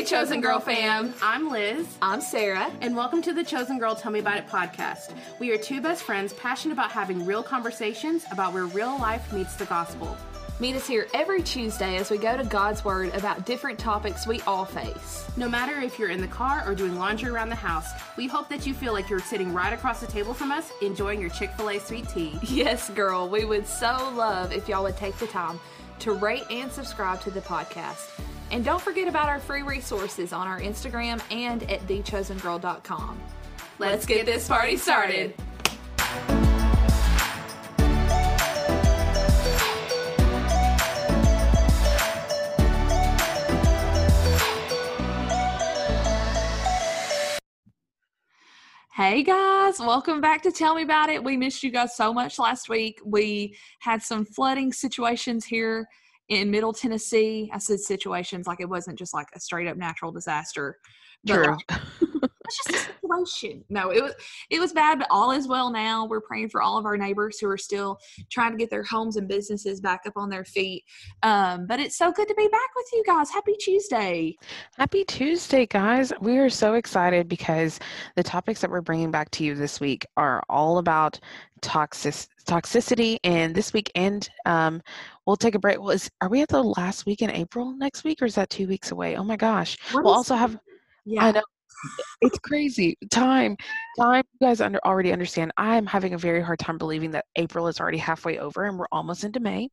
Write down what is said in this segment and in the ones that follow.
Hey, Chosen Girl fam. I'm Liz. I'm Sarah. And welcome to the Chosen Girl Tell Me About It podcast. We are two best friends passionate about having real conversations about where real life meets the gospel. Meet us here every Tuesday as we go to God's Word about different topics we all face. No matter if you're in the car or doing laundry around the house, we hope that you feel like you're sitting right across the table from us enjoying your Chick fil A sweet tea. Yes, girl, we would so love if y'all would take the time to rate and subscribe to the podcast. And don't forget about our free resources on our Instagram and at thechosengirl.com. Let's get this party started. Hey guys, welcome back to Tell Me About It. We missed you guys so much last week. We had some flooding situations here in Middle Tennessee. I said situations like it wasn't just like a straight up natural disaster. True. Like, it's just a situation. No, it was it was bad, but all is well now. We're praying for all of our neighbors who are still trying to get their homes and businesses back up on their feet. Um, but it's so good to be back with you guys. Happy Tuesday. Happy Tuesday, guys. We are so excited because the topics that we're bringing back to you this week are all about toxic toxicity and this week and um, we'll take a break well, is, are we at the last week in april next week or is that two weeks away oh my gosh What we'll also have Yeah. I know. It's crazy. Time. Time. You guys under, already understand. I'm having a very hard time believing that April is already halfway over and we're almost into May.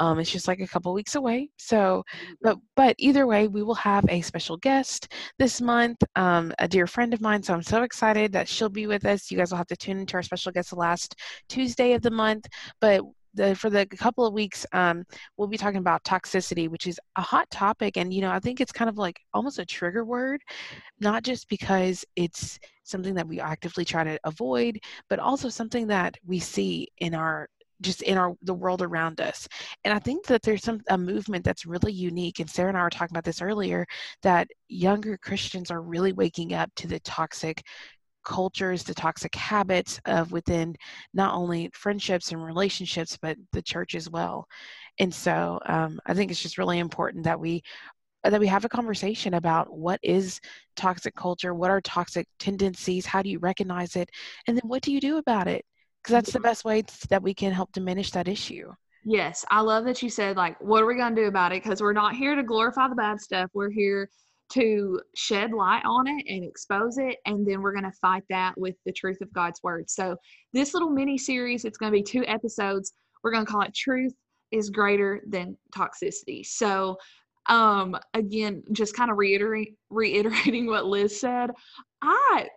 Um, it's just like a couple weeks away. So, but but either way, we will have a special guest this month, um, a dear friend of mine. So I'm so excited that she'll be with us. You guys will have to tune into our special guest the last Tuesday of the month. But the, for the couple of weeks, um, we'll be talking about toxicity, which is a hot topic. And, you know, I think it's kind of like almost a trigger word, not just because it's something that we actively try to avoid, but also something that we see in our just in our the world around us and i think that there's some a movement that's really unique and sarah and i were talking about this earlier that younger christians are really waking up to the toxic cultures the toxic habits of within not only friendships and relationships but the church as well and so um, i think it's just really important that we that we have a conversation about what is toxic culture what are toxic tendencies how do you recognize it and then what do you do about it because that's the best way that we can help diminish that issue Yes, I love that you said like, what are we gonna do about it? Because we're not here to glorify the bad stuff. We're here to shed light on it and expose it, and then we're gonna fight that with the truth of God's word. So this little mini series, it's gonna be two episodes. We're gonna call it "Truth is Greater Than Toxicity." So um again just kind of reiterate reiterating what liz said i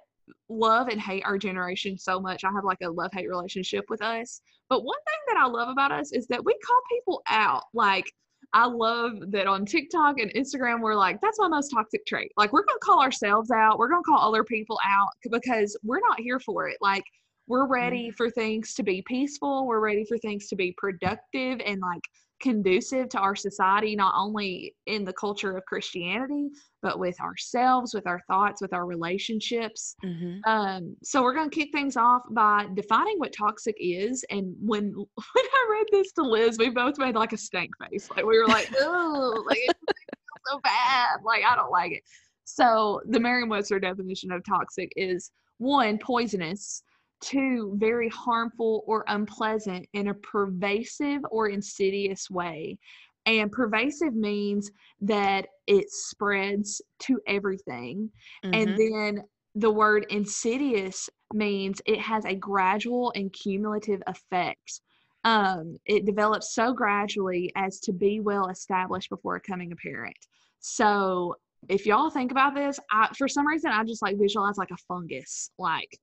love and hate our generation so much i have like a love hate relationship with us but one thing that I love about us is that we call people out. Like, I love that on TikTok and Instagram, we're like, that's my most toxic trait. Like, we're going to call ourselves out. We're going to call other people out because we're not here for it. Like, we're ready mm-hmm. for things to be peaceful. We're ready for things to be productive and like conducive to our society, not only in the culture of Christianity, but with ourselves, with our thoughts, with our relationships. mm-hmm. Um, so we're going to kick things off by defining what toxic is. And when when I read this to Liz, we both made like a stank face. Like we were like, oh, like it feels so bad. Like I don't like it. So the Merriam-Webster definition of toxic is one poisonous, two very harmful or unpleasant in a pervasive or insidious way. And pervasive means that it spreads to everything. Mm-hmm. And then the word insidious means it has a gradual and cumulative effect. Um, it develops so gradually as to be well established before becoming apparent. So if y'all think about this, I, for some reason, I just like visualize like a fungus. Like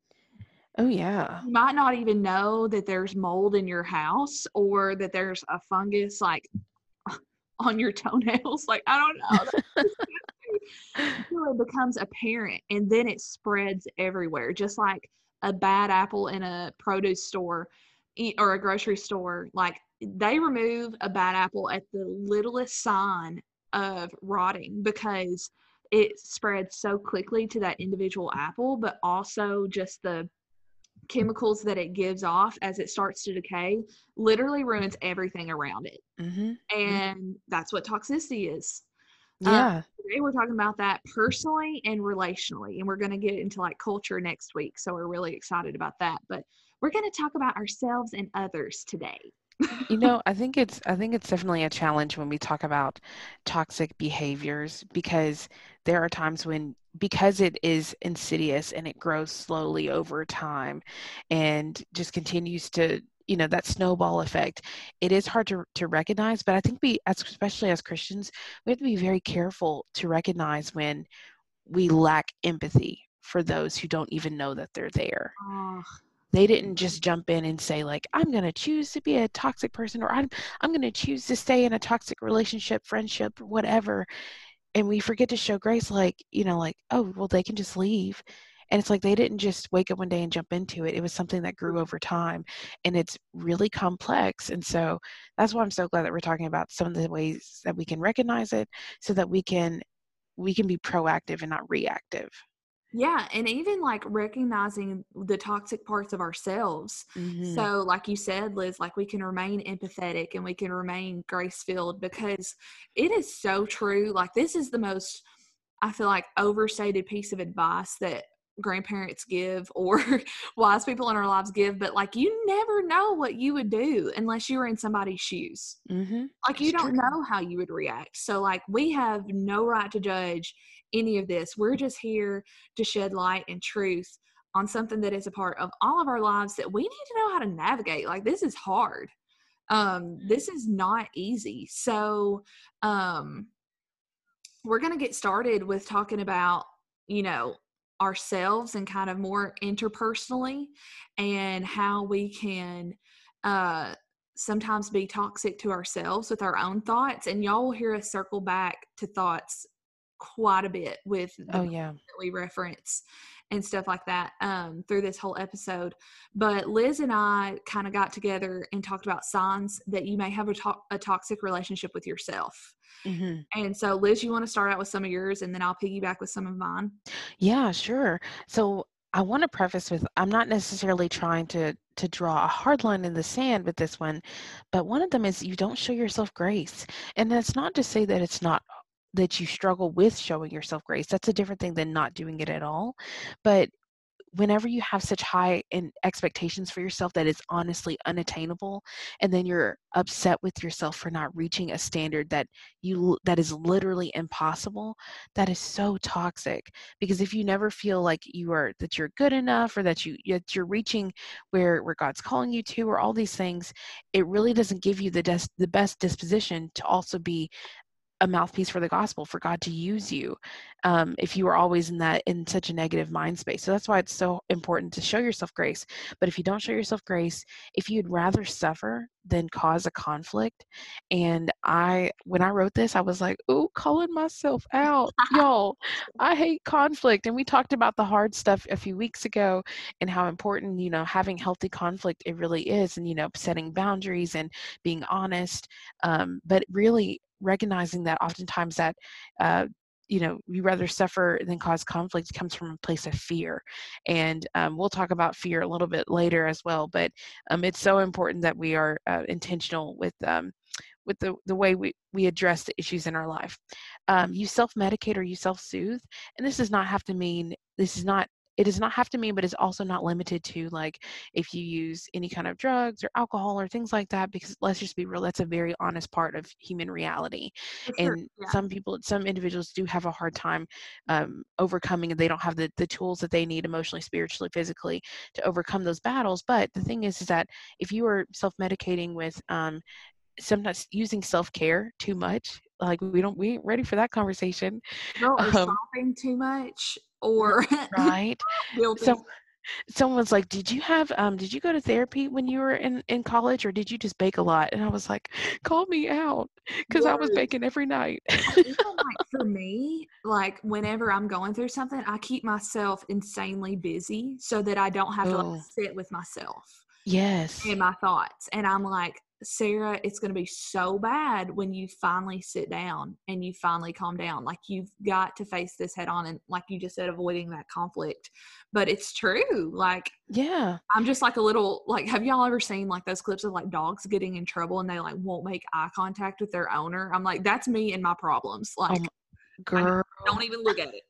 oh yeah you might not even know that there's mold in your house or that there's a fungus like on your toenails. Like I don't know. it becomes apparent and then it spreads everywhere just like a bad apple in a produce store or a grocery store like they remove a bad apple at the littlest sign of rotting because it spreads so quickly to that individual apple but also just the chemicals that it gives off as it starts to decay literally ruins everything around it mm-hmm. and that's what toxicity is Um, Yeah. today we're talking about that personally and relationally, and we're going to get into like culture next week. So we're really excited about that. But we're going to talk about ourselves and others today. You know, I think it's I think it's definitely a challenge when we talk about toxic behaviors because there are times when because it is insidious and it grows slowly over time and just continues to you know that snowball effect it is hard to, to recognize but i think we especially as christians we have to be very careful to recognize when we lack empathy for those who don't even know that they're there. Oh, they didn't just jump in and say like i'm going to choose to be a toxic person or i'm i'm going to choose to stay in a toxic relationship friendship whatever and we forget to show grace like you know like oh well they can just leave and it's like they didn't just wake up one day and jump into it it was something that grew over time and it's really complex and so that's why i'm so glad that we're talking about some of the ways that we can recognize it so that we can we can be proactive and not reactive yeah. And even like recognizing the toxic parts of ourselves. Mhm. So, like you said, Liz, like we can remain empathetic and we can remain grace filled because it is so true. Like, this is the most, I feel like, overstated piece of advice that grandparents give or wise people in our lives give. But, like, you never know what you would do unless you were in somebody's shoes. Mhm. Like, you don't true. know how you would react. So, like, we have no right to judge any of this. We're just here to shed light and truth on something that is a part of all of our lives that we need to know how to navigate. Like this is hard. Um this is not easy. So um we're going to get started with talking about, you know, ourselves and kind of more interpersonally and how we can uh sometimes be toxic to ourselves with our own thoughts and y'all will hear us circle back to thoughts quite a bit with oh yeah that we reference and stuff like that um, through this whole episode. But Liz and I kind of got together and talked about signs that you may have a, to- a toxic relationship with yourself. hmm And so, Liz, you want to start out with some of yours, and then I'll piggyback with some of mine. Yeah, sure. So I want to preface with I'm not necessarily trying to to draw a hard line in the sand with this one, but one of them is you don't show yourself grace. And that's not to say that it's not that you struggle with showing yourself grace. That's a different thing than not doing it at all. But whenever you have such high expectations for yourself that is honestly unattainable and then you're upset with yourself for not reaching a standard that you that is literally impossible that is so toxic because if you never feel like you are that you're good enough or that you that you're reaching where where God's calling you to or all these things it really doesn't give you the des- the best disposition to also be a mouthpiece for the gospel for god to use you um, if you are always in that in such a negative mind space. So that's why it's so important to show yourself grace. But if you don't show yourself grace if you'd rather suffer than cause a conflict and i when i wrote this i was like oh calling myself out. Y'all i hate conflict and we talked about the hard stuff a few weeks ago and how important you know having healthy conflict it really is and you know setting boundaries and being honest um, but really recognizing that oftentimes that uh, you know you rather suffer than cause conflict comes from a place of fear. And um, we'll talk about fear a little bit later as well but um, it's so important that we are uh, intentional with um, with the, the way we, we address the issues in our life. Um, you self-medicate or you self-soothe and this does not have to mean this is not it does not have to mean but it's also not limited to like if you use any kind of drugs or alcohol or things like that because let's just be real that's a very honest part of human reality. Sure, and yeah. some people some individuals do have a hard time um, overcoming and they don't have the, the tools that they need emotionally spiritually physically to overcome those battles. But the thing is is that if you are self-medicating with um, sometimes using self-care too much like we don't we ain't ready for that conversation. Or um, shopping too much or right. so someone's like did you have um did you go to therapy when you were in in college or did you just bake a lot? And i was like call me out because i was baking every night. Like for me, like whenever I'm going through something, I keep myself insanely busy so that I don't have to like sit with myself yes. and my thoughts. And I'm like, Sarah, it's going to be so bad when you finally sit down and you finally calm down. Like you've got to face this head on and like you just said, avoiding that conflict. But it's true. Like yeah I'm just like a little like have y'all ever seen like those clips of like dogs getting in trouble and they like won't make eye contact with their owner? I'm like, that's me and my problems. Oh like my- Girl, Don't even look at it.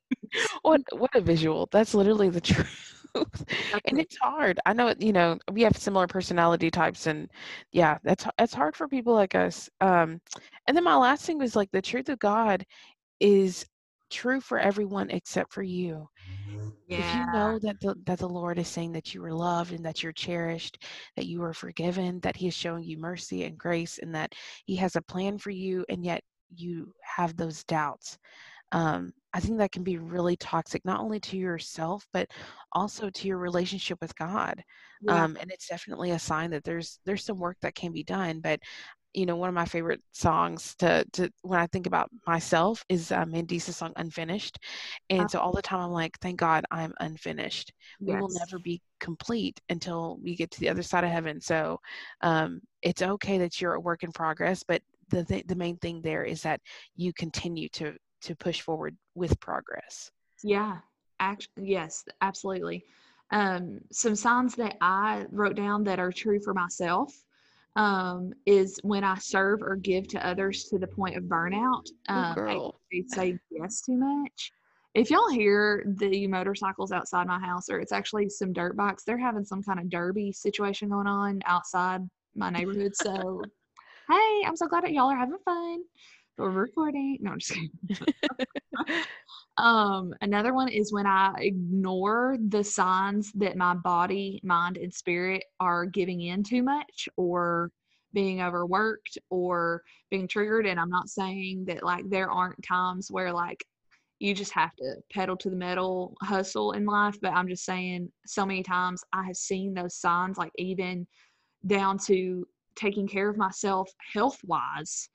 what what a visual. That's literally the truth. and it's hard. I know, you know, we have similar personality types, and yeah, that's that's hard for people like us. Um, and then my last thing was like the truth of God is true for everyone except for you. Yeah. If you know that the that the Lord is saying that you are loved and that you're cherished, that you are forgiven, that He is showing you mercy and grace, and that He has a plan for you, and yet you have those doubts. Um, I think that can be really toxic, not only to yourself, but also to your relationship with God. Yeah. Um, and it's definitely a sign that there's there's some work that can be done. But you know, one of my favorite songs to to when I think about myself is Mandisa's song "Unfinished," and Uh, so all the time I'm like, "Thank God I'm unfinished. We will never be complete until we get to the other side of heaven." So um, it's okay that you're a work in progress, but the th- the main thing there is that you continue to to push forward with progress. Yeah, act yes, absolutely. Um, some signs that I wrote down that are true for myself um, is when I serve or give to others to the point of burnout. Oh, Um, girl. they say yes too much. If y'all hear the motorcycles outside my house, or it's actually some dirt bikes, they're having some kind of derby situation going on outside my neighborhood. So, hey, I'm so glad that y'all are having fun. We're recording. No, I'm just kidding. Um, another one is when I ignore the signs that my body, mind, and spirit are giving in too much or being overworked or being triggered. And I'm not saying that like there aren't times where like you just have to pedal to the metal hustle in life, but I'm just saying so many times I have seen those signs, like even down to taking care of myself health wise.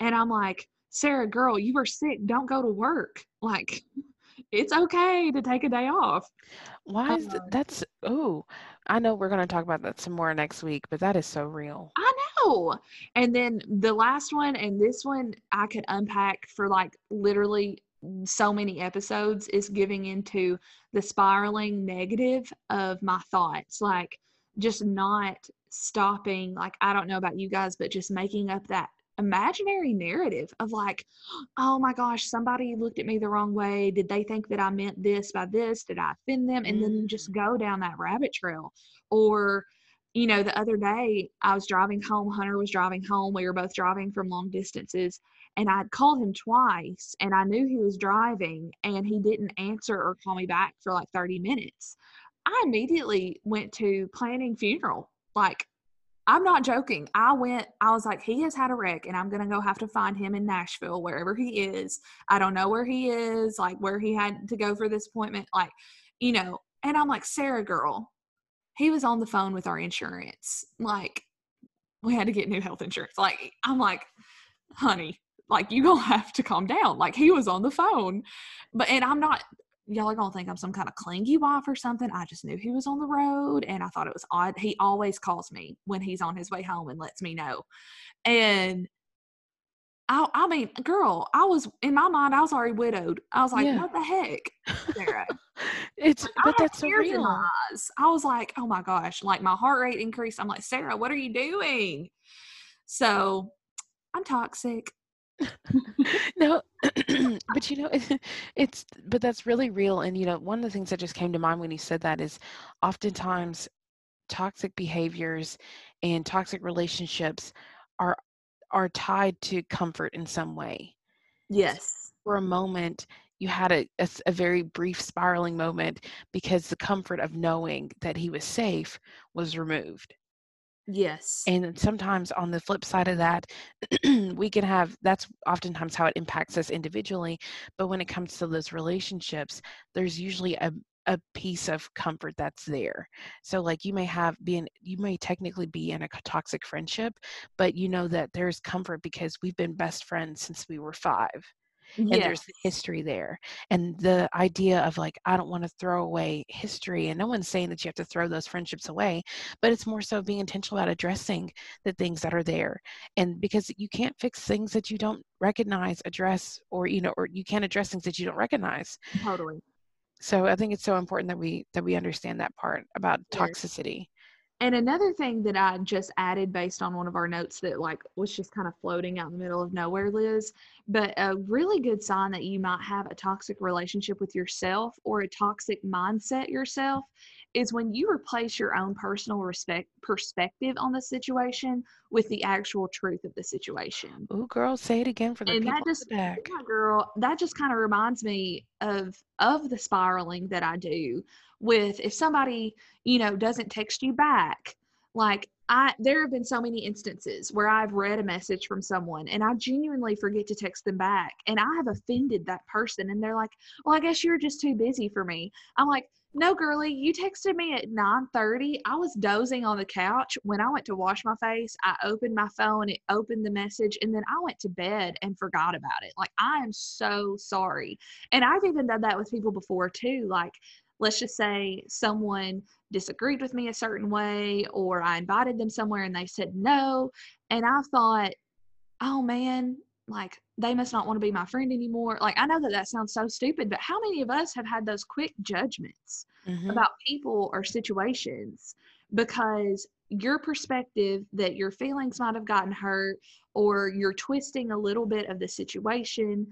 And I'm like, Sarah, girl, you are sick. Don't go to work. Like, it's okay to take a day off. Why is th- Um, that's oh, I know we're going to talk about that some more next week, but that is so real. I know. And then the last one, and this one I could unpack for like literally so many episodes, is giving into the spiraling negative of my thoughts. Like, just not stopping. Like, I don't know about you guys, but just making up that imaginary narrative of like, oh my gosh, somebody looked at me the wrong way. Did they think that I meant this by this? Did I offend them? And then just mm. go down that rabbit trail. Or, you know, the other day I was driving home, Hunter was driving home. We were both driving from long distances. And I'd called him twice and I knew he was driving and he didn't answer or call me back for like 30 minutes. I immediately went to planning funeral. Like, I'm not joking. I went, I was like, he has had a wreck and I'm going to go have to find him in Nashville, wherever he is. I don't know where he is, like where he had to go for this appointment. Like, you know, and I'm like, Sarah girl, he was on the phone with our insurance. Like, we had to get new health insurance. Like, I'm like, honey, like you gonna have to calm down. Like he was on the phone. But and I'm not y'all are gonna think I'm some kind of clingy wife or something. I just knew he was on the road and I thought it was odd. He always calls me when he's on his way home and lets me know. And I, I mean, girl, I was in my mind, I was already widowed. I was like, Yeah. what the heck, Sarah? It's Like, but that's so tears in my real. eyes. I was like, oh my gosh, like my heart rate increased. I'm like, Sarah, what are you doing? So I'm toxic. No, but you know, it's but that's really real. And you know, one of the things that just came to mind when you said that is oftentimes toxic behaviors and toxic relationships are are tied to comfort in some way. Yes. For a moment, you had a a very brief spiraling moment because the comfort of knowing that he was safe was removed. Yes. And sometimes on the flip side of that, we can have that's oftentimes how it impacts us individually. But when it comes to those relationships, there's usually a a piece of comfort that's there. So like you may have been you may technically be in a toxic friendship, but you know that there's comfort because we've been best friends since we were 5 and there's the history there and the idea of like i don't want to throw away history and no one's saying that you have to throw those friendships away but it's more so being intentional about addressing the things that are there and because you can't fix things that you don't recognize address or you know or you can't address things that you don't recognize. Totally. so i think it's so important that we that we understand that part about toxicity And another thing that I just added based on one of our notes that like was just kind of floating out in the middle of nowhere, Liz, but a really good sign that you might have a toxic relationship with yourself or a toxic mindset yourself is when you replace your own personal respect perspective on the situation with the actual truth of the situation. Ooh, girl, say it again for the and people that just back. yeah, girl, that just kind of reminds me of of the spiraling that I do with if somebody, you know, doesn't text you back, like I there have been so many instances where I've read a message from someone and I genuinely forget to text them back and I have offended that person and they're like, "Well, I guess you're just too busy for me." I'm like, "No, girlie, you texted me at 9:30. I was dozing on the couch when I went to wash my face. I opened my phone, it opened the message, and then I went to bed and forgot about it. Like I am so sorry." And I've even done that with people before too, like let's just say someone disagreed with me a certain way or I invited them somewhere and they said no. And I thought, oh man, like they must not want to be my friend anymore. Like I know that that sounds so stupid, but how many of us have had those quick judgments Mhm. about people or situations because your perspective that your feelings might have gotten hurt or you're twisting a little bit of the situation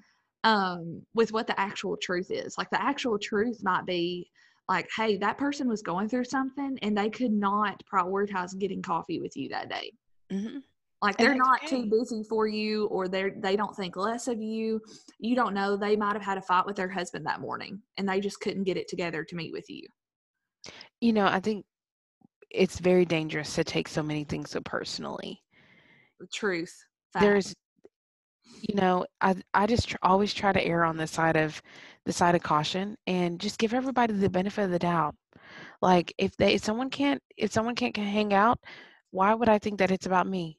um, with what the actual truth is. Like the actual truth might be like, hey, that person was going through something and they could not prioritize getting coffee with you that day. Mhm. Like they're not okay. too busy for you or they're they don't think less of you. You don't know. They might have had a fight with their husband that morning and they just couldn't get it together to meet with you. You know, I think it's very dangerous to take so many things so personally. Truth. Fact. There's, you know, I I just tr- always try to err on the side of the side of caution and just give everybody the benefit of the doubt. Like if they if someone can't if someone can't hang out, why would I think that it's about me?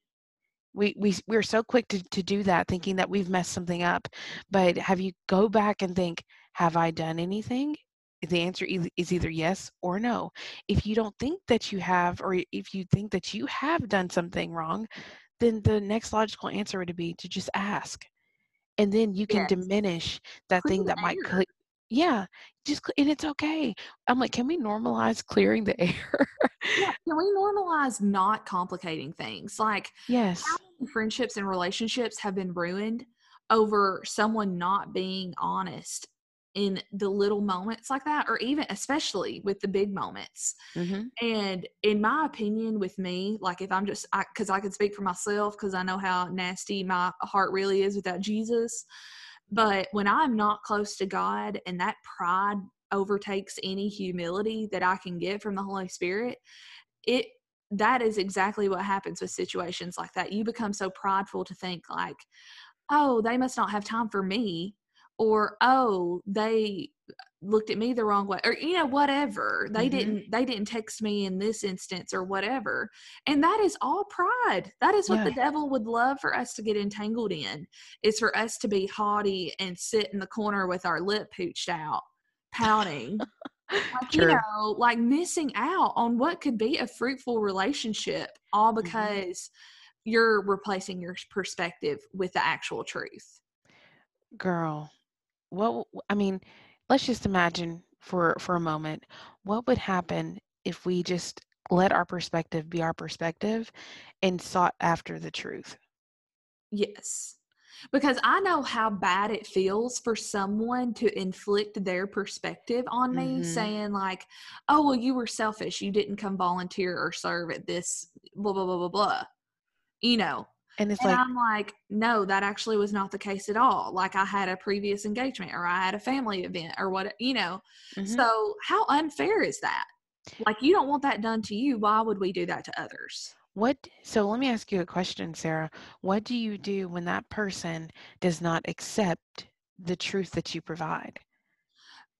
We we we're so quick to to do that, thinking that we've messed something up. But have you go back and think, have I done anything? The answer is either yes or no. If you don't think that you have, or if you think that you have done something wrong, then the next logical answer would be to just ask, and then you can Yes. diminish that thing that might. Cle- yeah, just and it's okay. I'm like, can we normalize clearing the air? Yeah, can we normalize not complicating things? Like yes. friendships and relationships have been ruined over someone not being honest in the little moments like that, or even especially with the big moments. hmm And in my opinion, with me, like if I'm just, because I, can speak for myself, because I know how nasty my heart really is without Jesus. But when I'm not close to God and that pride overtakes any humility that I can get from the Holy Spirit, it that is exactly what happens with situations like that. You become so prideful to think like, oh, they must not have time for me, or oh, they looked at me the wrong way or you know whatever. They Mhm. didn't they didn't text me in this instance or whatever. And that is all pride. That is what the devil would love for us to get entangled in is for us to be haughty and sit in the corner with our lip pooched out pouting. Like you know like missing out on what could be a fruitful relationship all Mhm. because you're replacing your perspective with the actual truth. Girl, what I mean, let's just imagine for for a moment what would happen if we just let our perspective be our perspective and sought after the truth. Yes. Because I know how bad it feels for someone to inflict their perspective on me, Mhm. saying, like, oh, well, you were selfish. You didn't come volunteer or serve at this, blah, blah, blah, blah, blah. You know, And it's and like, I'm like, no, that actually was not the case at all. Like, I had a previous engagement or I had a family event or what, you know. mhm. So, how unfair is that? Like, you don't want that done to you. Why would we do that to others? what so let me ask you a question, Sarah. What do you do when that person does not accept the truth that you provide?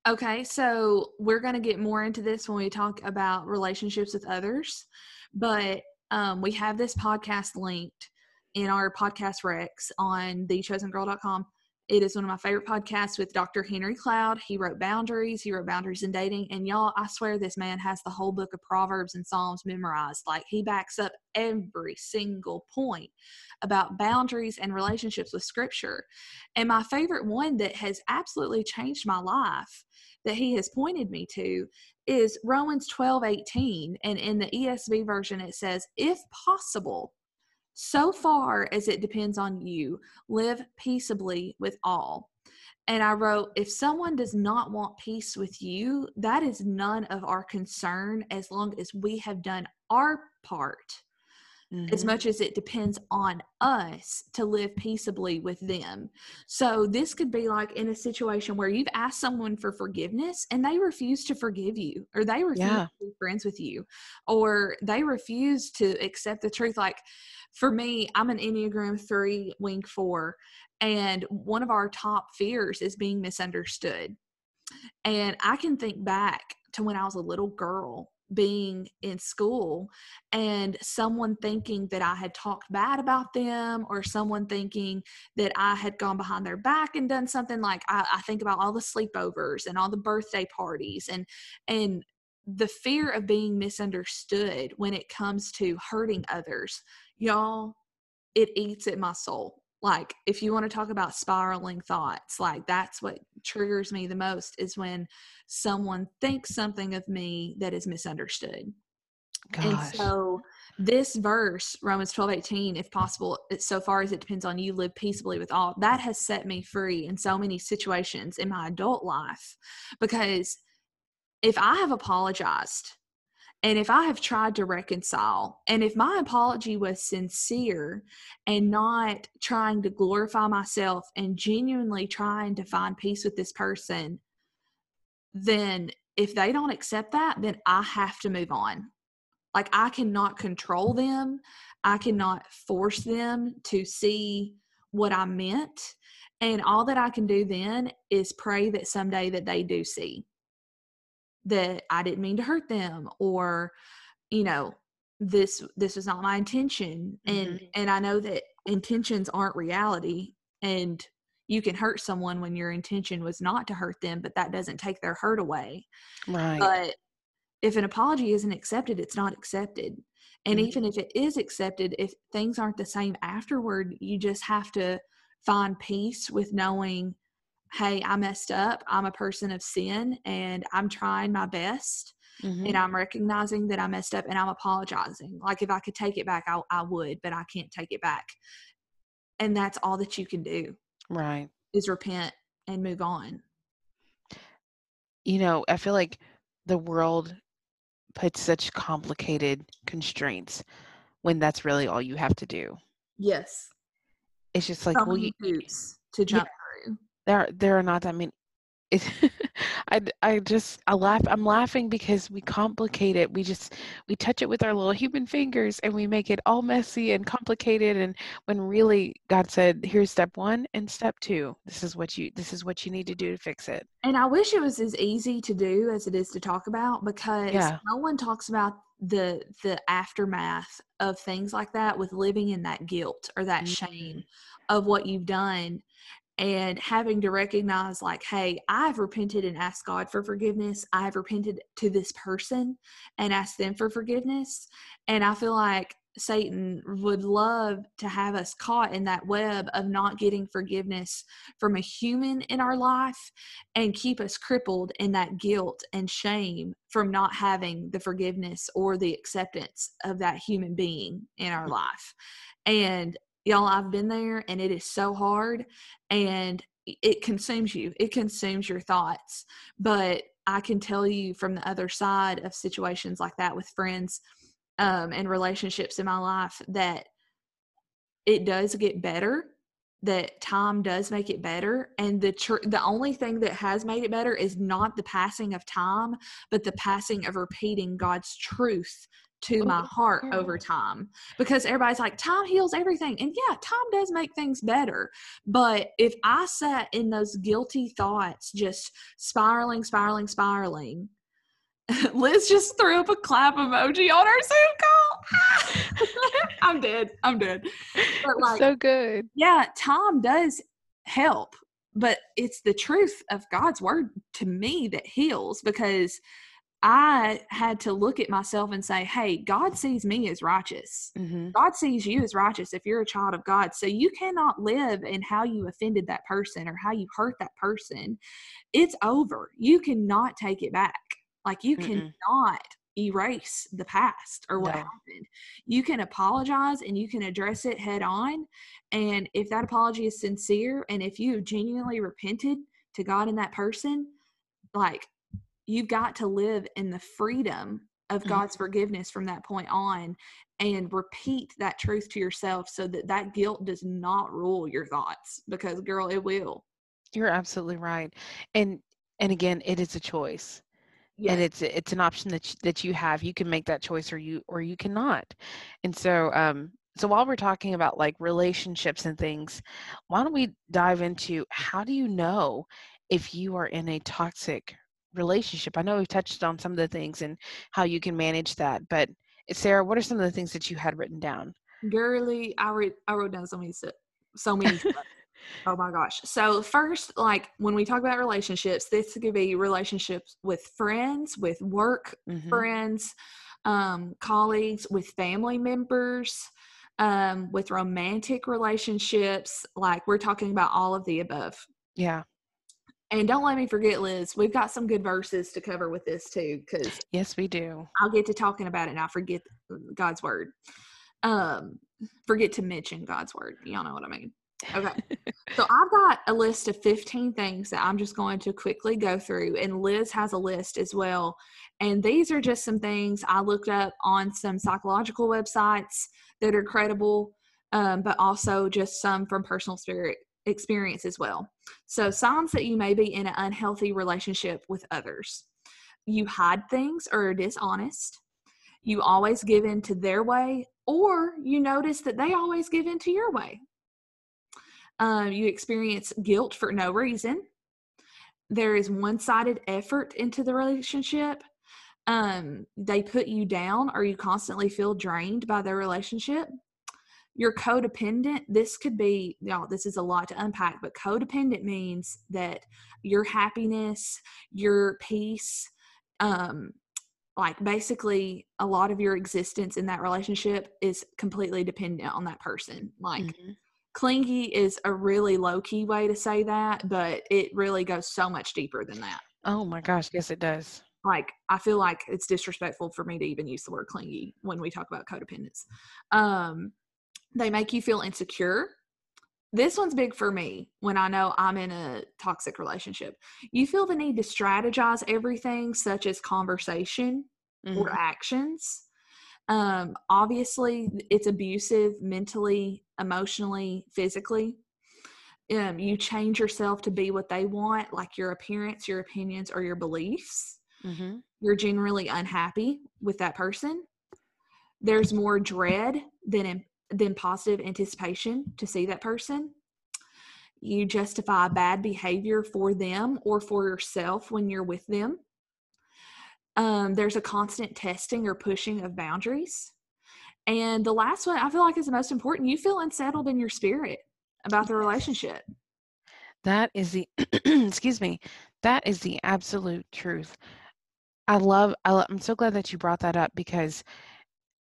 Okay, so we're going to get more into this when we talk about relationships with others, but um, we have this podcast linked in our podcast recs on thechosengirl.com. it is one of my favorite podcasts with Dr. Henry Cloud. He wrote Boundaries. He wrote Boundaries in Dating. And y'all, I swear this man has the whole book of Proverbs and Psalms memorized. Like he backs up every single point about boundaries and relationships with scripture. And my favorite one that has absolutely changed my life that he has pointed me to is Romans 12 18. And in the ESV version, it says, if possible, so far as it depends on you, live peaceably with all. And I wrote, if someone does not want peace with you, that is none of our concern as long as we have done our part mm-hmm. as much as it depends on us to live peaceably with them. So this could be like in a situation where you've asked someone for forgiveness and they refuse to forgive you, or they refuse yeah. to be friends with you, or they refuse to accept the truth. Like for me, I'm an Enneagram 3 wing 4, and one of our top fears is being misunderstood. And I can think back to when I was a little girl being in school and someone thinking that I had talked bad about them or someone thinking that I had gone behind their back and done something like I, I think about all the sleepovers and all the birthday parties and and the fear of being misunderstood when it comes to hurting others y'all it eats at my soul like if you want to talk about spiraling thoughts like that's what triggers me the most is when someone thinks something of me that is misunderstood Gosh. and so this verse romans 12 18 if possible so far as it depends on you live peaceably with all that has set me free in so many situations in my adult life because if i have apologized and if I have tried to reconcile, and if my apology was sincere and not trying to glorify myself and genuinely trying to find peace with this person, then if they don't accept that, then I have to move on. Like I cannot control them, I cannot force them to see what I meant. And all that I can do then is pray that someday that they do see that I didn't mean to hurt them or you know this this was not my intention and mm-hmm. and I know that intentions aren't reality and you can hurt someone when your intention was not to hurt them but that doesn't take their hurt away right but if an apology isn't accepted it's not accepted and mm-hmm. even if it is accepted if things aren't the same afterward you just have to find peace with knowing hey, I messed up. I'm a person of sin and I'm trying my best. Mm-hmm. And I'm recognizing that I messed up and I'm apologizing. Like if I could take it back, I, I would, but I can't take it back. And that's all that you can do. Right. Is repent and move on. You know, I feel like the world puts such complicated constraints when that's really all you have to do. Yes. It's just like, well, you, to jump there there are not that many. It, I, I just I laugh I'm laughing because we complicate it. We just we touch it with our little human fingers and we make it all messy and complicated and when really God said here's step 1 and step 2 this is what you this is what you need to do to fix it. And I wish it was as easy to do as it is to talk about because yeah. no one talks about the the aftermath of things like that with living in that guilt or that mm-hmm. shame of what you've done and having to recognize like hey i've repented and asked god for forgiveness. I've repented to this person and asked them for forgiveness. And i feel like satan would love to have us caught in that web of not getting forgiveness from a human in our life and keep us crippled in that guilt and shame from not having the forgiveness or the acceptance of that human being in our mm. life. And y'all i've been there and it is so hard and it consumes you. It consumes your thoughts. But i can tell you from the other side of situations like that with friends um, and relationships in my life that it does get better that time does make it better and the tr- the only thing that has made it better is not the passing of time but the passing of repeating God's truth to my heart over time because everybody's like time heals everything. And yeah time does make things better. But if i sat in those guilty thoughts just spiraling spiraling spiraling liz just threw up a clap emoji on our zoom call. I'm dead. I'm dead. But like so good. Yeah time does help but it's the truth of God's word to me that heals because I had to look at myself and say, hey, God sees me as righteous. Mm-hmm. God sees you as righteous if you're a child of God. So you cannot live in how you offended that person or how you hurt that person. It's over. You cannot take it back. Like you Mm-mm. cannot erase the past or what No. happened. You can apologize and you can address it head on. And if that apology is sincere and if you genuinely repented to God and that person, like you've got to live in the freedom of Mhm. God's forgiveness from that point on and repeat that truth to yourself so that that guilt does not rule your thoughts because girl it will You're absolutely right. And and again, it is a choice. and it's it's an option that you, that you have you can make that choice or you or you cannot and so um so while we're talking about like relationships and things why don't we dive into how do you know if you are in a toxic relationship. I know we've touched on some of the things and how you can manage that but sarah what are some of the things that you had written down? Girly i read i wrote down so many stuff so many oh my gosh. So first like when we talk about relationships this could be relationships with friends with work Mhm. friends um colleagues with family members um with romantic relationships like we're talking about all of the above. Yeah and don't let me forget liz we've got some good verses to cover with this too because yes we do I'll get to talking about it and I forget God's word. Um, forget to mention God's word. Y'all know what I mean. Okay. so I've got a list of 15 things that I'm just going to quickly go through, and Liz has a list as well. And these are just some things I looked up on some psychological websites that are credible, um, but also just some from personal spirit experience as well. So, signs that you may be in an unhealthy relationship with others you hide things or are dishonest, you always give in to their way, or you notice that they always give in to your way. Um, you experience guilt for no reason. There is one sided effort into the relationship. Um, they put you down, or you constantly feel drained by their relationship. You're codependent. This could be, y'all, this is a lot to unpack, but codependent means that your happiness, your peace, um like basically a lot of your existence in that relationship is completely dependent on that person like Mhm. clingy is a really low key way to say that but it really goes so much deeper than that oh my gosh yes it does like i feel like it's disrespectful for me to even use the word clingy when we talk about codependence um they make you feel insecure. This one's big for me when i know i'm in a toxic relationship. You feel the need to strategize everything such as conversation or Mhm. actions. Um obviously it's abusive mentally emotionally physically. Um you change yourself to be what they want like your appearance your opinions or your beliefs. Mhm. you're generally unhappy with that person. There's more dread than in, than positive anticipation to see that person. You justify bad behavior for them or for yourself when you're with them. Um, there's a constant testing or pushing of boundaries. And the last one i feel like is the most important. You feel unsettled in your spirit about the relationship. That is the excuse me. That is the absolute truth. I love I I'm so glad that you brought that up because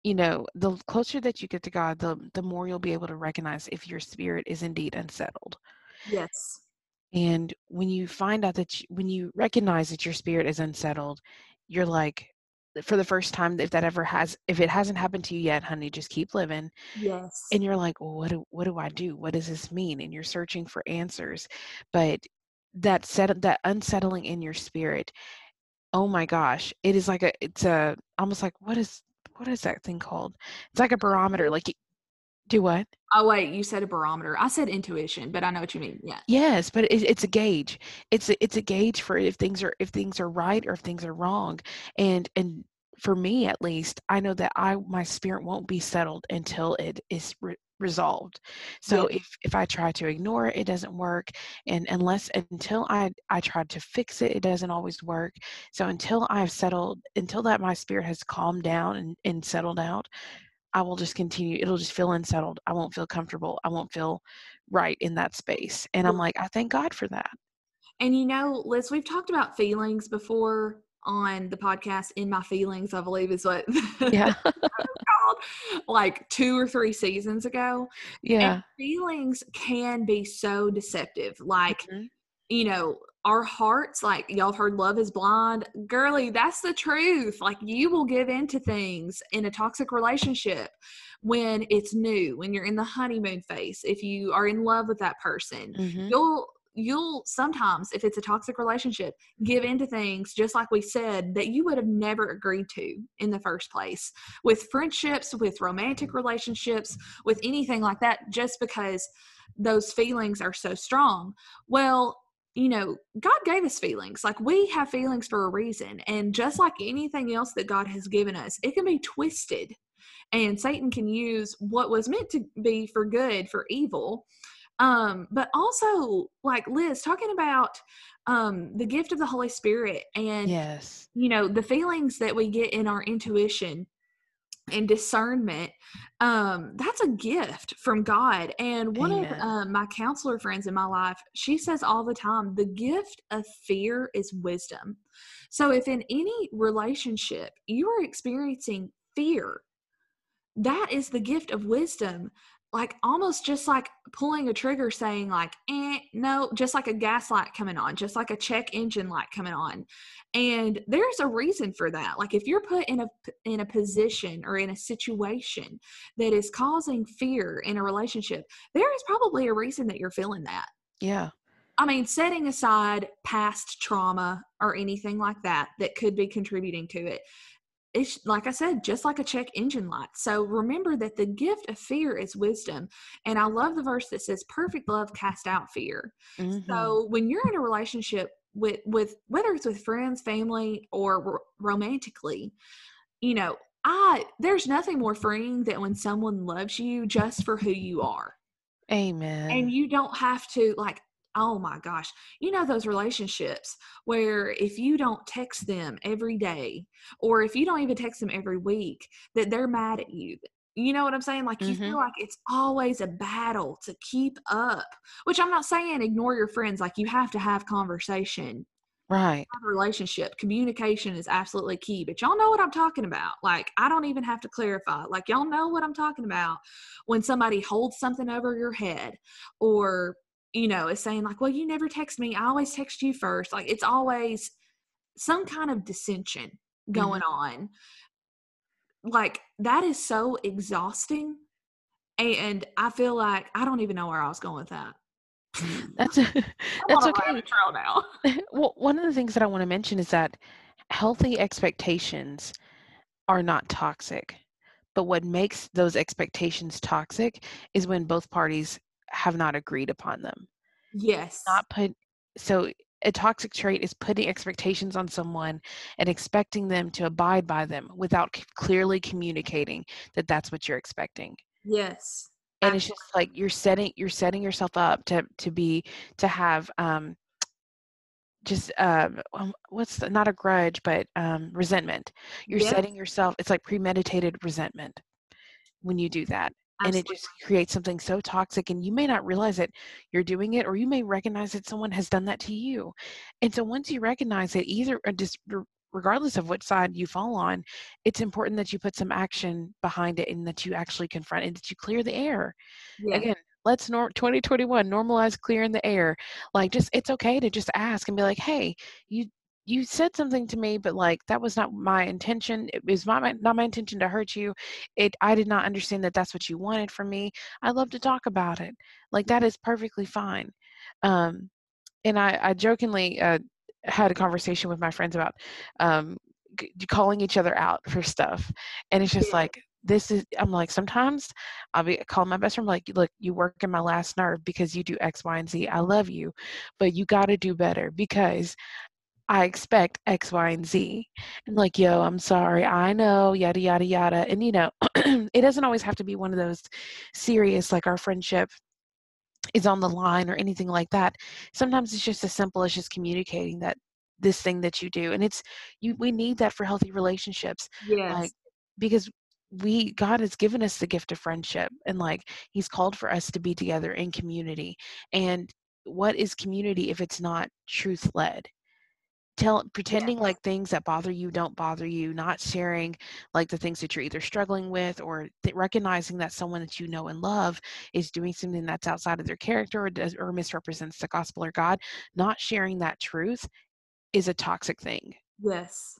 you know, the closer that you get to God, the the more you'll be able to recognize if your spirit is indeed unsettled. yes. And when you find out that you, when you recognize that your spirit is unsettled, you're like for the first time if that ever has if it hasn't happened to you yet, honey, just keep living. Yes. And you're like well, what do what do i do? What does this mean? And you're searching for answers. But that set that unsettling in your spirit oh my gosh it is like a it's a almost like what is what is that thing called? It's like a barometer like do what? Oh wait you said a barometer. I said intuition but i know what you mean yeah. Yes but it, it's a gauge. It's a, it's a gauge for if things are if things are right or if things are wrong. And and for me at least i know that i my spirit won't be settled until it is re- resolved so Yeah. if if i try to ignore it it doesn't work and unless until i i try to fix it it doesn't always work so until i've settled until that my spirit has calmed down and, and settled out i will just continue it'll just feel unsettled i won't feel comfortable i won't feel right in that space. And I'm like, I thank God for that. And you know, Liz, we've talked about feelings before on the podcast. In my feelings, I believe is what Yeah. like two or three seasons ago. yeah. And feelings can be so deceptive. Like, Mhm. you know, our hearts, like y'all have heard love is blind. Girly, that's the truth. Like you will give into things in a toxic relationship when it's new, when you're in the honeymoon phase, if you are in love with that person. Mhm. You'll you'll sometimes if it's a toxic relationship give into things just like we said that you would have never agreed to in the first place. With friendships with romantic relationships with anything like that just because those feelings are so strong. Well you know god gave us feelings. Like we have feelings for a reason. And just like anything else that god has given us it can be twisted. And satan can use what was meant to be for good for evil um but also like liz talking about um the gift of the holy spirit and Yes. you know the feelings that we get in our intuition and discernment um that's a gift from god and one Amen. of um, my counselor friends in my life she says all the time the gift of fear is wisdom so if in any relationship you are experiencing fear that is the gift of wisdom like almost just like pulling a trigger saying like eh, no just like a gas light coming on just like a check engine light coming on. And there's a reason for that. Like if you're put in a in a position or in a situation that is causing fear in a relationship there is probably a reason that you're feeling that. Yeah. I mean, setting aside past trauma or anything like that that could be contributing to it, it's like I said, just like a check engine light. So remember that the gift of fear is wisdom. And I love the verse that says, perfect love cast out fear. Mhm. So when you're in a relationship with, with whether it's with friends, family, or ro- romantically, you know, I there's nothing more freeing than when someone loves you just for who you are Amen. and you don't have to like oh my gosh. You know those relationships where if you don't text them every day or if you don't even text them every week that they're mad at you. You know what i'm saying? Like you Mhm. feel like it's always a battle to keep up which i'm not saying ignore your friends like you have to have conversation. Right. have relationship. Communication is absolutely key but y'all know what i'm talking about. Like i don't even have to clarify. Like y'all know what i'm talking about when somebody holds something over your head or you know is saying like well you never text me. I always text you first. Like it's always some kind of dissension going mm-hmm. on. Like that is so exhausting and i feel like i don't even know where i was going with that. That's I'm that's okay. trail now. Well, one of the things that I want to mention is that healthy expectations are not toxic. But what makes those expectations toxic is when both parties have not agreed upon them. yes Not put so a toxic trait is putting expectations on someone and expecting them to abide by them without c- clearly communicating that that's what you're expecting. yes and it's just like you're setting you're setting yourself up to to be to have um just um um, what's the, not a grudge but um resentment you're Yes. setting yourself it's like premeditated resentment when you do that and it just creates something so toxic and you may not realize it you're doing it or you may recognize that someone has done that to you. And so once you recognize it either just regardless of what side you fall on it's important that you put some action behind it and that you actually confront and that you clear the air. Yeah. again let's nor 2021 normalize clearing the air. Like just it's okay to just ask and be like hey you you said something to me but like that was not my intention it was not my, not my intention to hurt you it i did not understand that that's what you wanted from me i love to talk about it like that is perfectly fine um and i i jokingly uh had a conversation with my friends about um g- calling each other out for stuff and it's just Yeah. like this is i'm like sometimes i'll be calling my best friend like look you work in my last nerve because you do x y and z i love you but you got to do better because i expect x y and z. And like yo i'm sorry i know yada yada yada. And you know it doesn't always have to be one of those serious like our friendship is on the line or anything like that. Sometimes it's just as simple as just communicating that this thing that you do. And it's you we need that for healthy relationships. Yes. like because we god has given us the gift of friendship and like he's called for us to be together in community. And what is community if it's not truth led tell pretending like things that bother you don't bother you not sharing like the things that you're either struggling with or th- recognizing that someone that you know and love is doing something that's outside of their character or, does, or misrepresents the gospel or god not sharing that truth is a toxic thing Yes.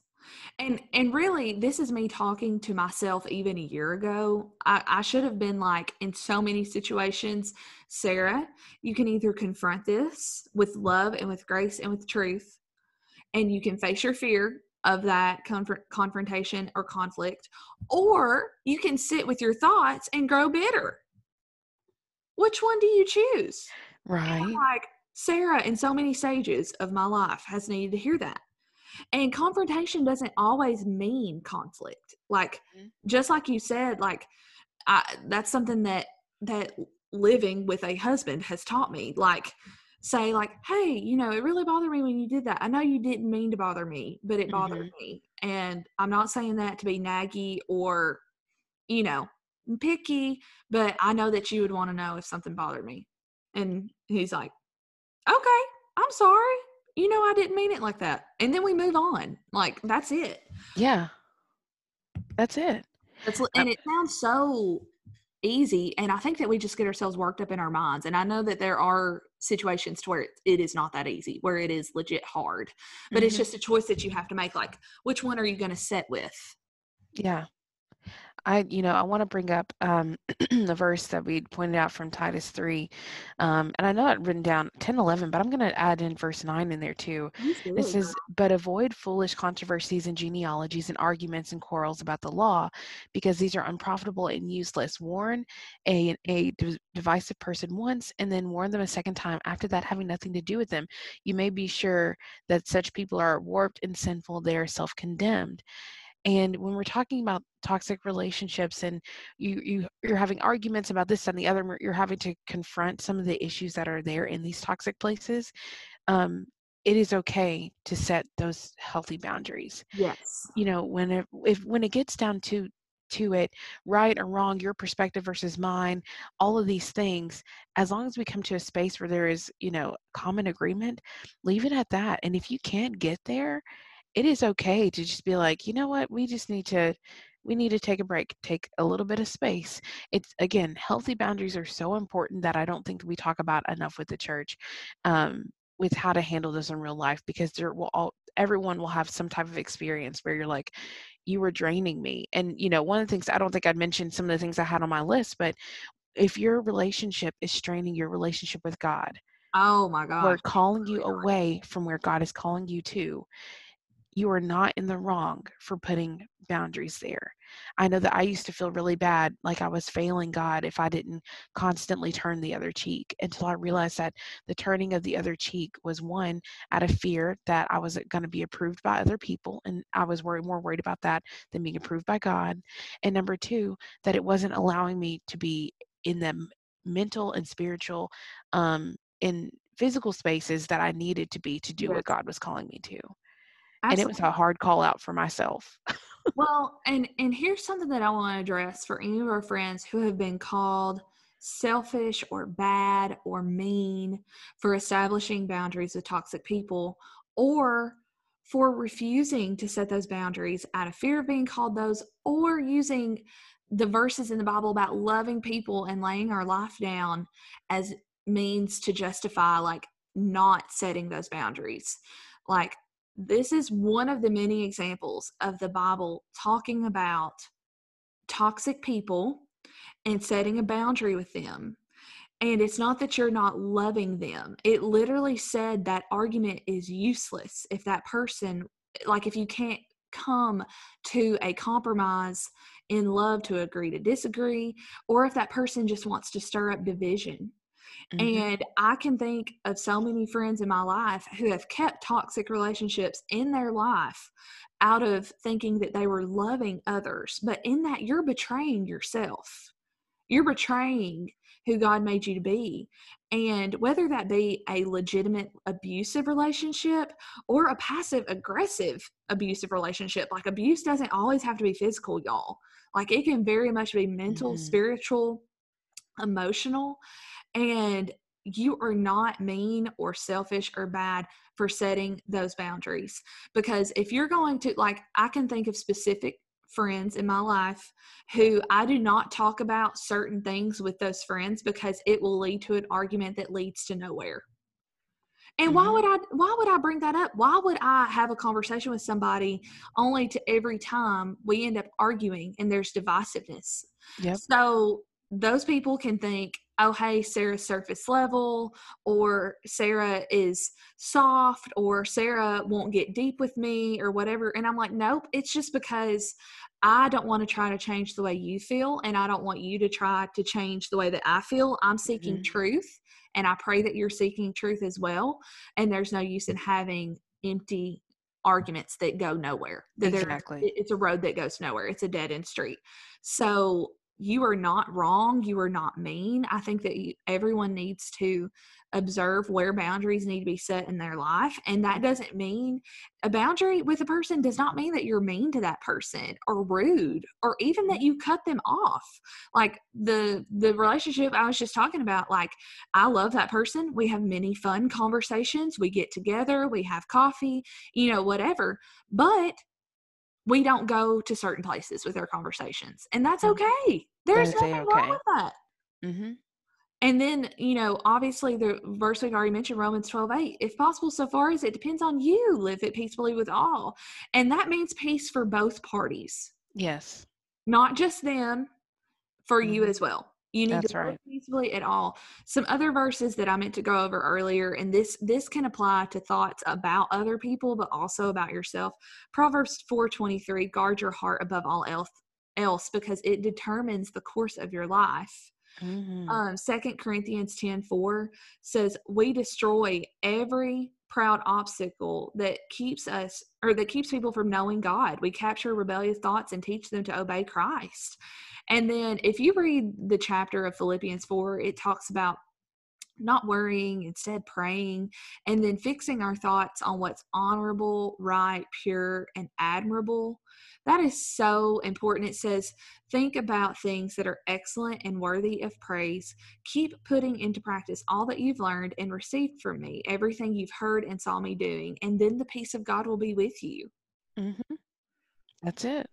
And and really this is me talking to myself even a year ago. I, I should have been like in so many situations, Sarah, you can either confront this with love and with grace and with truth, and you can face your fear of that conf- confrontation or conflict, or you can sit with your thoughts and grow bitter. Which one do you choose? Right like Sarah, in so many stages of my life, has needed to hear that. And confrontation doesn't always mean conflict. Like Mhm. just like you said, like I, that's something that that living with a husband has taught me. Like say like, hey, you know, it really bothered me when you did that. I know you didn't mean to bother me, but it bothered mm-hmm. me. And I'm not saying that to be naggy or, you know, picky, but I know that you would want to know if something bothered me. And he's like, okay, I'm sorry. You know, I didn't mean it like that. And then we move on. Like, that's it. yeah that's it That's, and it sounds so easy. And I think that we just get ourselves worked up in our minds. And I know that there are situations to where it, is not that easy, where it is legit hard. But it's Mhm. just a choice that you have to make. Like, which one are you going to set with? Yeah. I, you know, I want to bring up um, the verse that we pointed out from Titus 3. Um, and I know I'd written down 10, 11, but I'm going to add in verse 9 in there too. It says, But avoid foolish controversies and genealogies and arguments and quarrels about the law, because these are unprofitable and useless. Warn a, a div- divisive person once, and then warn them a second time, after that, having nothing to do with them. You may be sure that such people are warped and sinful, they are self condemned. And when we're talking about toxic relationships and you, you you're having arguments about this and the other, you're having to confront some of the issues that are there in these toxic places. Um, it is okay to set those healthy boundaries. yes. You know, when it, if when it gets down to to it, right or wrong, your perspective versus mine, all of these things, as long as we come to a space where there is, you know, common agreement, leave it at that. And if you can't get there, it is okay to just be like, you know what, we just need to we need to take a break, take a little bit of space. It's again, healthy boundaries are so important that I don't think we talk about enough with the church, um, with how to handle this in real life because there will all everyone will have some type of experience where you're like, you were draining me. And you know, one of the things I don't think I'd mentioned some of the things I had on my list, but if your relationship is straining your relationship with God, Oh my or God. calling you away from where God is calling you to, you are not in the wrong for putting boundaries there. I know that I used to feel really bad, like I was failing God if I didn't constantly turn the other cheek until I realized that the turning of the other cheek was one out of fear that I wasn't going to be approved by other people. And I was worried, more worried about that than being approved by God. And number two, that it wasn't allowing me to be in the mental and spiritual, um, in physical spaces that I needed to be to do Yes. what God was calling me to and it was a hard call out for myself. well and and here's something that i want to address for any of our friends who have been called selfish or bad or mean for establishing boundaries with toxic people or for refusing to set those boundaries out of fear of being called those or using the verses in the bible about loving people and laying our life down as means to justify like not setting those boundaries like this is one of the many examples of the Bible talking about toxic people and setting a boundary with them. And it's not that you're not loving them. It literally said that argument is useless if that person, like, if you can't come to a compromise in love to agree to disagree, or if that person just wants to stir up division. Mhm. And I can think of so many friends in my life who have kept toxic relationships in their life out of thinking that they were loving others. But in that, you're betraying yourself. You're betraying who God made you to be. And whether that be a legitimate abusive relationship or a passive aggressive abusive relationship, like abuse doesn't always have to be physical, y'all. Like it can very much be mental, Mhm. spiritual, emotional. And you are not mean or selfish or bad for setting those boundaries. Because if you're going to, like, I can think of specific friends in my life who I do not talk about certain things with those friends because it will lead to an argument that leads to nowhere. And why Mhm. would I why would I bring that up? Why would I have a conversation with somebody only to every time we end up arguing and there's divisiveness? Yep. So those people can think, oh, hey, Sarah's surface level, or Sarah is soft, or Sarah won't get deep with me, or whatever. And I'm like, nope, it's just because I don't want to try to change the way you feel, and I don't want you to try to change the way that I feel. I'm seeking Mhm. truth, and I pray that you're seeking truth as well. And there's no use in having empty arguments that go nowhere. That Exactly. it's a road that goes nowhere. It's a dead end street. So you are not wrong. You are not mean. I think that you, everyone needs to observe where boundaries need to be set in their life. And that doesn't mean a boundary with a person does not mean that you're mean to that person or rude or even that mm-hmm. you cut them off. Like the the relationship I was just talking about, like I love that person. We have many fun conversations. We get together, we have coffee, you know, whatever. But we don't go to certain places with our conversations. And that's Mhm. okay. There's That is nothing wrong with that. hmm And then, you know, obviously the verse we've already mentioned, Romans 12, 8, if possible, so far as it depends on you, live it peacefully with all. And that means peace for both parties, Yes. not just them, for you Mhm. as well. You need That's to right. peacefully at all. Some other verses that I meant to go over earlier, and this this can apply to thoughts about other people, but also about yourself. Proverbs 4:23, guard your heart above all else else because it determines the course of your life hmm um second corinthians 10 4 says we destroy every proud obstacle that keeps us or that keeps people from knowing god we capture rebellious thoughts and teach them to obey christ and then if you read the chapter of philippians 4 it talks about not worrying, instead praying, and then fixing our thoughts on what's honorable, right, pure, and admirable. That is so important. It says, think about things that are excellent and worthy of praise. Keep putting into practice all that you've learned and received from me, everything you've heard and saw me doing, and then the peace of God will be with you. hmm That's it.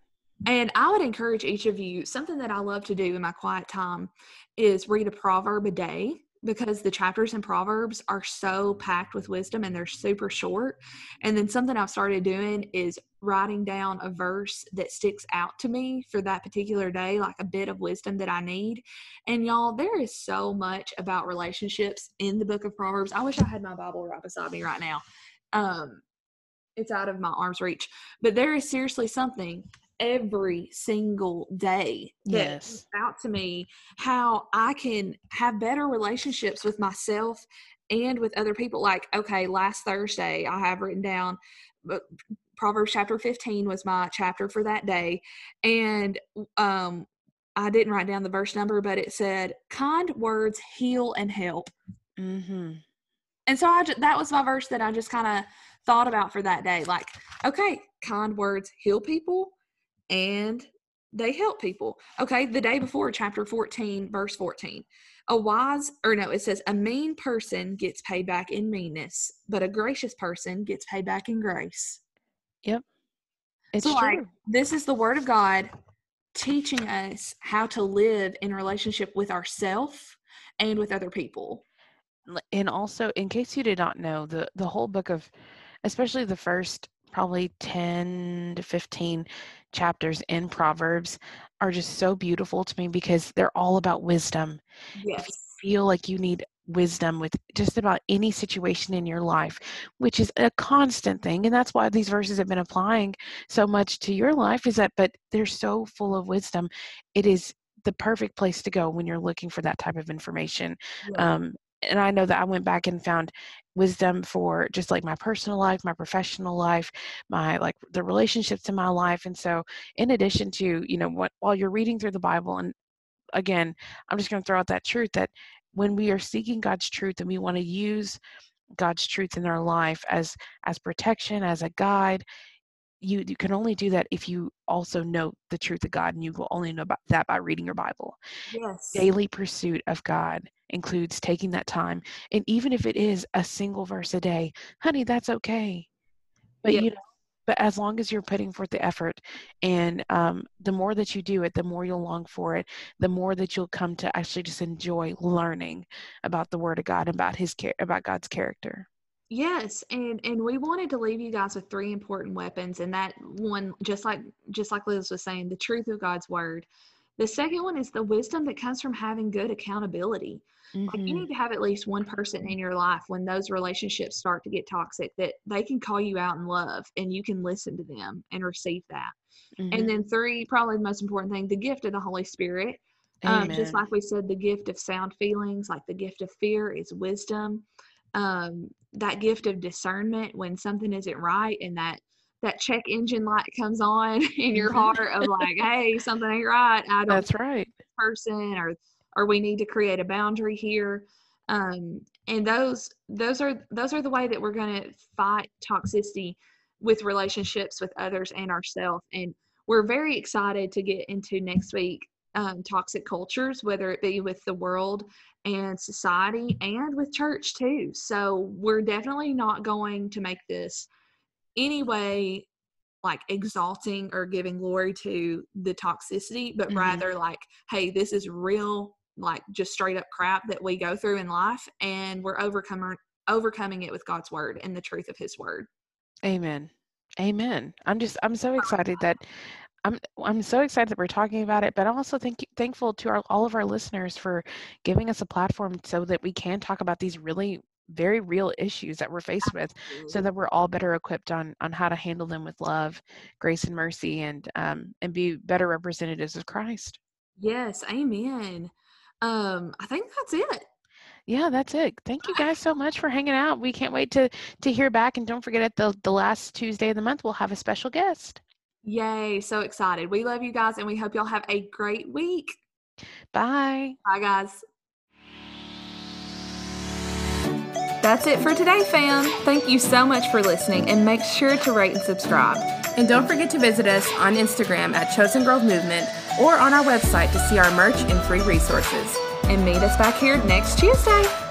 And I would encourage each of you, something that I love to do in my quiet time is read a proverb a day because the chapters in Proverbs are so packed with wisdom and they're super short. And then something I've started doing is writing down a verse that sticks out to me for that particular day, like a bit of wisdom that I need. And y'all, there is so much about relationships in the book of Proverbs. I wish I had my Bible right beside me right now. Um, it's out of my arm's reach, but there is seriously something every single day that Yes. out to me how I can have better relationships with myself and with other people. Like, okay, last Thursday I have written down but Proverbs chapter 15 was my chapter for that day. And um I didn't write down the verse number, but it said, kind words heal and help. Mm-hmm. And so I that was my verse that I just kind of thought about for that day. Like, okay, kind words heal people and they help people. Okay, the day before, chapter 14, verse 14. A wise, or no, it says, a mean person gets paid back in meanness, but a gracious person gets paid back in grace. Yep. It's So, true. like, this is the word of God teaching us how to live in relationship with ourself and with other people. And also in case you did not know the the whole book of especially the first probably 10 to 15 chapters in proverbs are just so beautiful to me because they're all about wisdom. If you feel like you need wisdom with just about any situation in your life which is a constant thing and that's why these verses have been applying so much to your life is that but they're so full of wisdom. It is the perfect place to go when you're looking for that type of information. Yeah. um, and I know that I went back and found wisdom for just like my personal life, my professional life, my like the relationships in my life. And so, in addition to, you know, what while you're reading through the Bible and again, I'm just going to throw out that truth that when we are seeking God's truth and we want to use God's truth in our life as as protection, as a guide, you, you can only do that if you also know the truth of God, and you will only know about that by reading your Bible. Yes. Daily pursuit of God includes taking that time, and even if it is a single verse a day, honey, that's okay. But you know, but as long as you're putting forth the effort, and um, the more that you do it, the more you'll long for it, the more that you'll come to actually just enjoy learning about the Word of God, and about His care, about God's character. Yes, and and we wanted to leave you guys with three important weapons, and that one, just like just like Liz was saying, the truth of God's word. The second one is the wisdom that comes from having good accountability. Like you Mhm. need to have at least one person in your life when those relationships start to get toxic that they can call you out in love and you can listen to them and receive that. Mhm. And then three, probably the most important thing, the gift of the Holy Spirit. Um, just like we said, the gift of sound feelings, like the gift of fear is wisdom. Um, that gift of discernment when something isn't right and that that check engine light comes on in your Mhm. heart of like, hey, something ain't right. I don't That's right. person or or we need to create a boundary here um and those those are those are the way that we're going to fight toxicity with relationships with others and ourselves and we're very excited to get into next week um, toxic cultures whether it be with the world and society and with church too so we're definitely not going to make this any way like exalting or giving glory to the toxicity, but Mhm. rather like, hey, this is real, like just straight up crap that we go through in life, and we're overcoming overcoming it with God's word and the truth of His word. Amen. Amen. I'm just I'm so excited that I'm I'm so excited that we're talking about it, but I'm also thank thankful to our all of our listeners for giving us a platform so that we can talk about these really very real issues that we're faced with so that we're all better equipped on on how to handle them with love, grace and mercy and um and be better representatives of Christ. Yes, Amen. Um, I think that's it. Yeah, that's it. Thank you guys so much for hanging out. We can't wait to to hear back and don't forget at the the last Tuesday of the month we'll have a special guest. Yay! So excited. We love you guys, and we hope y'all have a great week. Bye. Bye, guys. That's it for today, fam. Thank you so much for listening, and make sure to rate and subscribe. And don't forget to visit us on Instagram at Chosen Grove Movement or on our website to see our merch and free resources. And meet us back here next Tuesday.